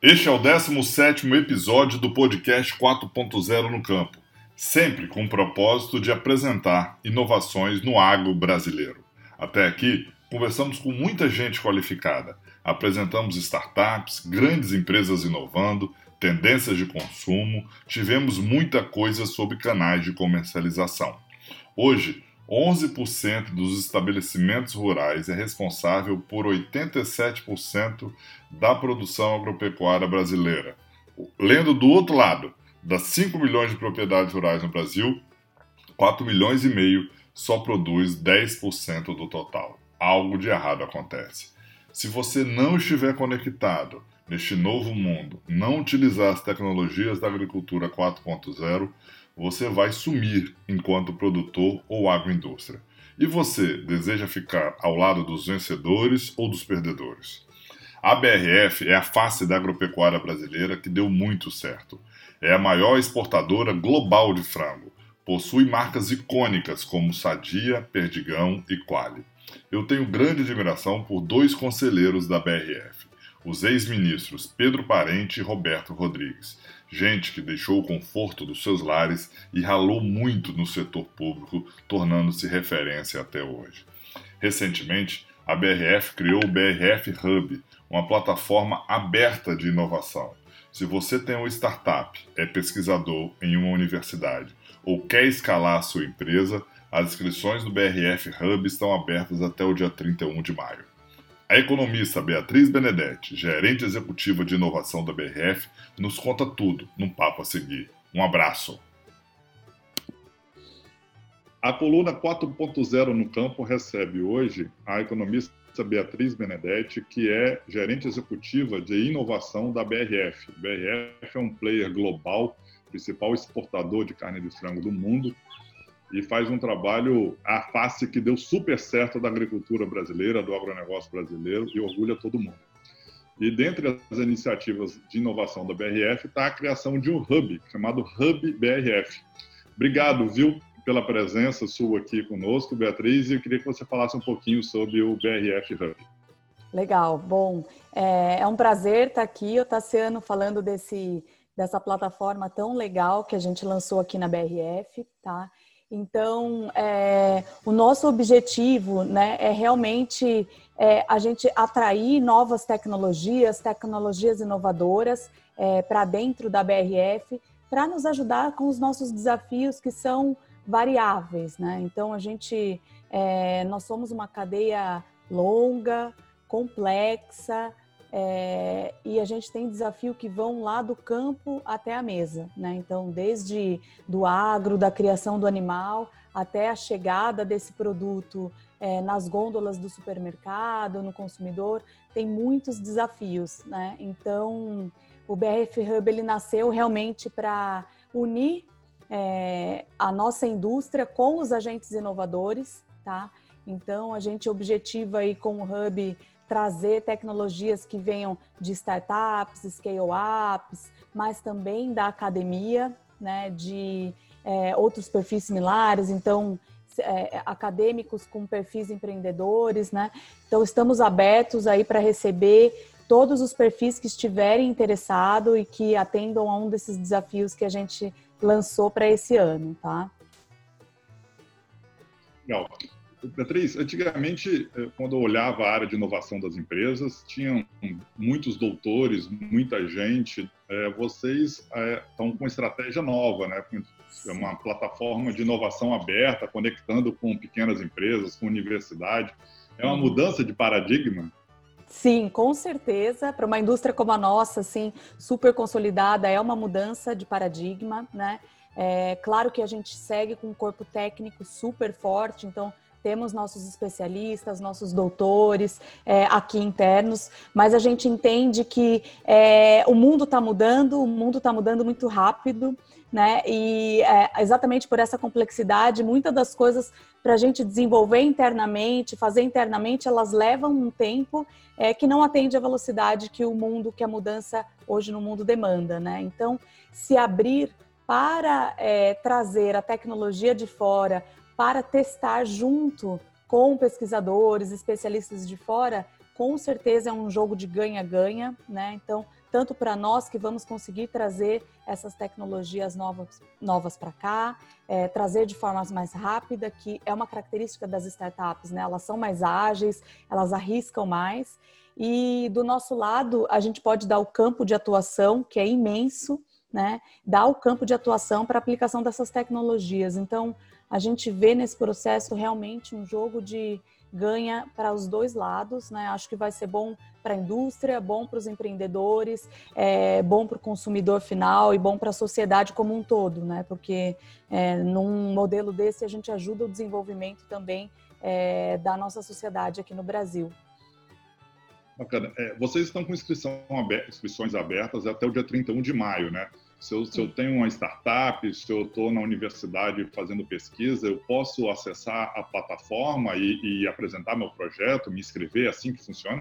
Este é o 17 episódio do podcast 4.0 no Campo, sempre com o propósito de apresentar inovações no agro brasileiro. Até aqui, conversamos com muita gente qualificada, apresentamos startups, grandes empresas inovando, tendências de consumo, tivemos muita coisa sobre canais de comercialização. Hoje, 11% dos estabelecimentos rurais é responsável por 87% da produção agropecuária brasileira. Lendo do outro lado, das 5 milhões de propriedades rurais no Brasil, 4 milhões e meio só produz 10% do total. Algo de errado acontece. Se você não estiver conectado neste novo mundo, não utilizar as tecnologias da agricultura 4.0, você vai sumir enquanto produtor ou agroindústria. E você deseja ficar ao lado dos vencedores ou dos perdedores? A BRF é a face da agropecuária brasileira que deu muito certo. É a maior exportadora global de frango. Possui marcas icônicas como Sadia, Perdigão e Quali. Eu tenho grande admiração por dois conselheiros da BRF, os ex-ministros Pedro Parente e Roberto Rodrigues gente que deixou o conforto dos seus lares e ralou muito no setor público, tornando-se referência até hoje. Recentemente, a BRF criou o BRF Hub, uma plataforma aberta de inovação. Se você tem uma startup, é pesquisador em uma universidade ou quer escalar a sua empresa, as inscrições do BRF Hub estão abertas até o dia 31 de maio. A economista Beatriz Benedetti, gerente executiva de inovação da BRF, nos conta tudo num papo a seguir. Um abraço. A coluna 4.0 no campo recebe hoje a economista Beatriz Benedetti, que é gerente executiva de inovação da BRF. BRF é um player global, principal exportador de carne de frango do mundo, e faz um trabalho à face que deu super certo da agricultura brasileira, do agronegócio brasileiro e orgulha todo mundo. E dentre as iniciativas de inovação da BRF está a criação de um hub chamado Hub BRF. Obrigado, viu, pela presença sua aqui conosco, Beatriz, e eu queria que você falasse um pouquinho sobre o BRF Hub. Legal, bom, é, é um prazer estar aqui, o Tassiano, falando desse, dessa plataforma tão legal que a gente lançou aqui na BRF, tá? Então, é, o nosso objetivo né, é realmente é, a gente atrair novas tecnologias, tecnologias inovadoras é, para dentro da BRF, para nos ajudar com os nossos desafios que são variáveis. Né? Então, a gente, é, nós somos uma cadeia longa, complexa, é, e a gente tem desafio que vão lá do campo até a mesa, né? Então, desde do agro, da criação do animal, até a chegada desse produto é, nas gôndolas do supermercado, no consumidor, tem muitos desafios, né? Então, o BRF Hub ele nasceu realmente para unir é, a nossa indústria com os agentes inovadores, tá? Então, a gente objetiva aí com o Hub trazer tecnologias que venham de startups, scale-ups, mas também da academia, né, de é, outros perfis similares, então é, acadêmicos com perfis empreendedores, né? Então estamos abertos aí para receber todos os perfis que estiverem interessados e que atendam a um desses desafios que a gente lançou para esse ano, tá? Legal. Beatriz, antigamente, eh, quando eu olhava a área de inovação das empresas, tinham muitos doutores, muita gente. É, vocês é, estão com estratégia nova, né? Uma plataforma de inovação aberta, conectando com pequenas empresas, com universidade. É uma mudança de paradigma? Sim, com certeza. Para uma indústria como a nossa, assim, super consolidada, é uma mudança de paradigma, né? É claro que a gente segue com um corpo técnico super forte, então temos nossos especialistas, nossos doutores é, aqui internos, mas a gente entende que é, o mundo está mudando, o mundo está mudando muito rápido, né? E é, exatamente por essa complexidade, muitas das coisas para a gente desenvolver internamente, fazer internamente, elas levam um tempo é, que não atende à velocidade que o mundo, que a mudança hoje no mundo demanda, né? Então, se abrir para é, trazer a tecnologia de fora, para testar junto com pesquisadores, especialistas de fora, com certeza é um jogo de ganha-ganha, né? Então, tanto para nós que vamos conseguir trazer essas tecnologias novas, novas para cá, é, trazer de forma mais rápida, que é uma característica das startups, né? Elas são mais ágeis, elas arriscam mais. E do nosso lado, a gente pode dar o campo de atuação, que é imenso, né? Dar o campo de atuação para a aplicação dessas tecnologias. Então, a gente vê nesse processo realmente um jogo de ganha para os dois lados, né? Acho que vai ser bom para a indústria, bom para os empreendedores, é, bom para o consumidor final e bom para a sociedade como um todo, né? Porque é, num modelo desse a gente ajuda o desenvolvimento também é, da nossa sociedade aqui no Brasil. Bacana. É, vocês estão com inscrição aberta, inscrições abertas até o dia 31 de maio, né? Se eu, se eu tenho uma startup, se eu estou na universidade fazendo pesquisa, eu posso acessar a plataforma e, e apresentar meu projeto, me inscrever, é assim que funciona?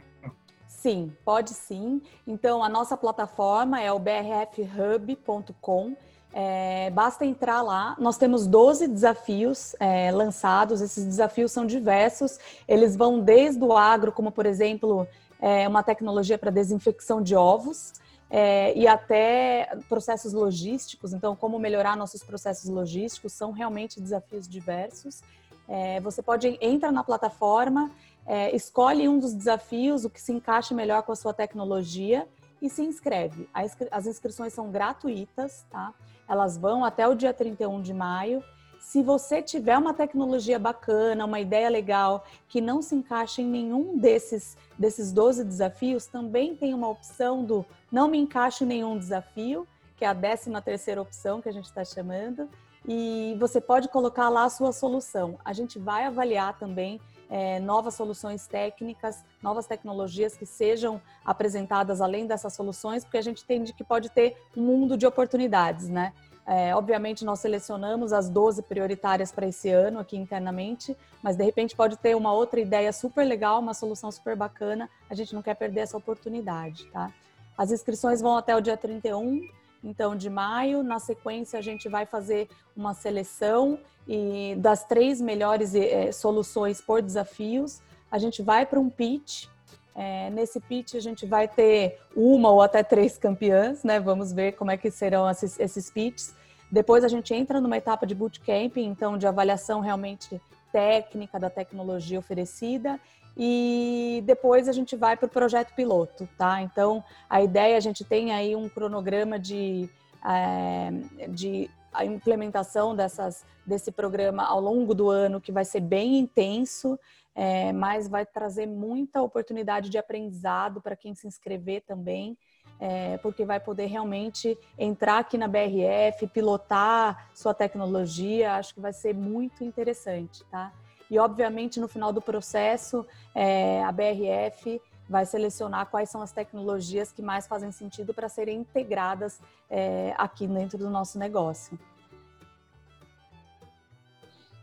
Sim, pode sim. Então, a nossa plataforma é o brfhub.com. É, basta entrar lá. Nós temos 12 desafios é, lançados. Esses desafios são diversos. Eles vão desde o agro, como por exemplo, é, uma tecnologia para desinfecção de ovos, é, e até processos logísticos. Então, como melhorar nossos processos logísticos são realmente desafios diversos. É, você pode entrar na plataforma, é, escolhe um dos desafios, o que se encaixa melhor com a sua tecnologia e se inscreve. As inscrições são gratuitas, tá? Elas vão até o dia 31 de maio se você tiver uma tecnologia bacana, uma ideia legal, que não se encaixa em nenhum desses, desses 12 desafios, também tem uma opção do não me encaixa em nenhum desafio, que é a 13 terceira opção que a gente está chamando, e você pode colocar lá a sua solução. A gente vai avaliar também é, novas soluções técnicas, novas tecnologias que sejam apresentadas além dessas soluções, porque a gente entende que pode ter um mundo de oportunidades, né? É, obviamente, nós selecionamos as 12 prioritárias para esse ano aqui internamente, mas de repente pode ter uma outra ideia super legal, uma solução super bacana. A gente não quer perder essa oportunidade, tá? As inscrições vão até o dia 31, então, de maio. Na sequência, a gente vai fazer uma seleção e das três melhores é, soluções por desafios. A gente vai para um pitch. É, nesse pitch, a gente vai ter uma ou até três campeãs, né? Vamos ver como é que serão esses, esses pitches. Depois a gente entra numa etapa de bootcamp, então de avaliação realmente técnica da tecnologia oferecida e depois a gente vai para o projeto piloto, tá? Então a ideia a gente tem aí um cronograma de, é, de a implementação dessas, desse programa ao longo do ano que vai ser bem intenso, é, mas vai trazer muita oportunidade de aprendizado para quem se inscrever também é, porque vai poder realmente entrar aqui na BRF, pilotar sua tecnologia, acho que vai ser muito interessante, tá? E obviamente no final do processo, é, a BRF vai selecionar quais são as tecnologias que mais fazem sentido para serem integradas é, aqui dentro do nosso negócio.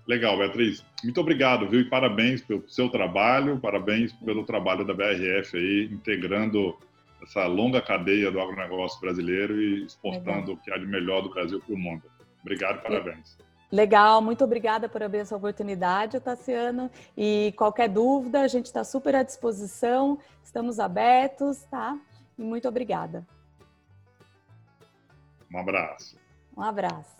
Legal, Beatriz. Muito obrigado, viu? E parabéns pelo seu trabalho, parabéns pelo trabalho da BRF aí, integrando essa longa cadeia do agronegócio brasileiro e exportando Legal. o que há de melhor do Brasil para o mundo. Obrigado, parabéns. Legal, muito obrigada por abrir essa oportunidade, Tassiano. E qualquer dúvida, a gente está super à disposição, estamos abertos, tá? E muito obrigada. Um abraço. Um abraço.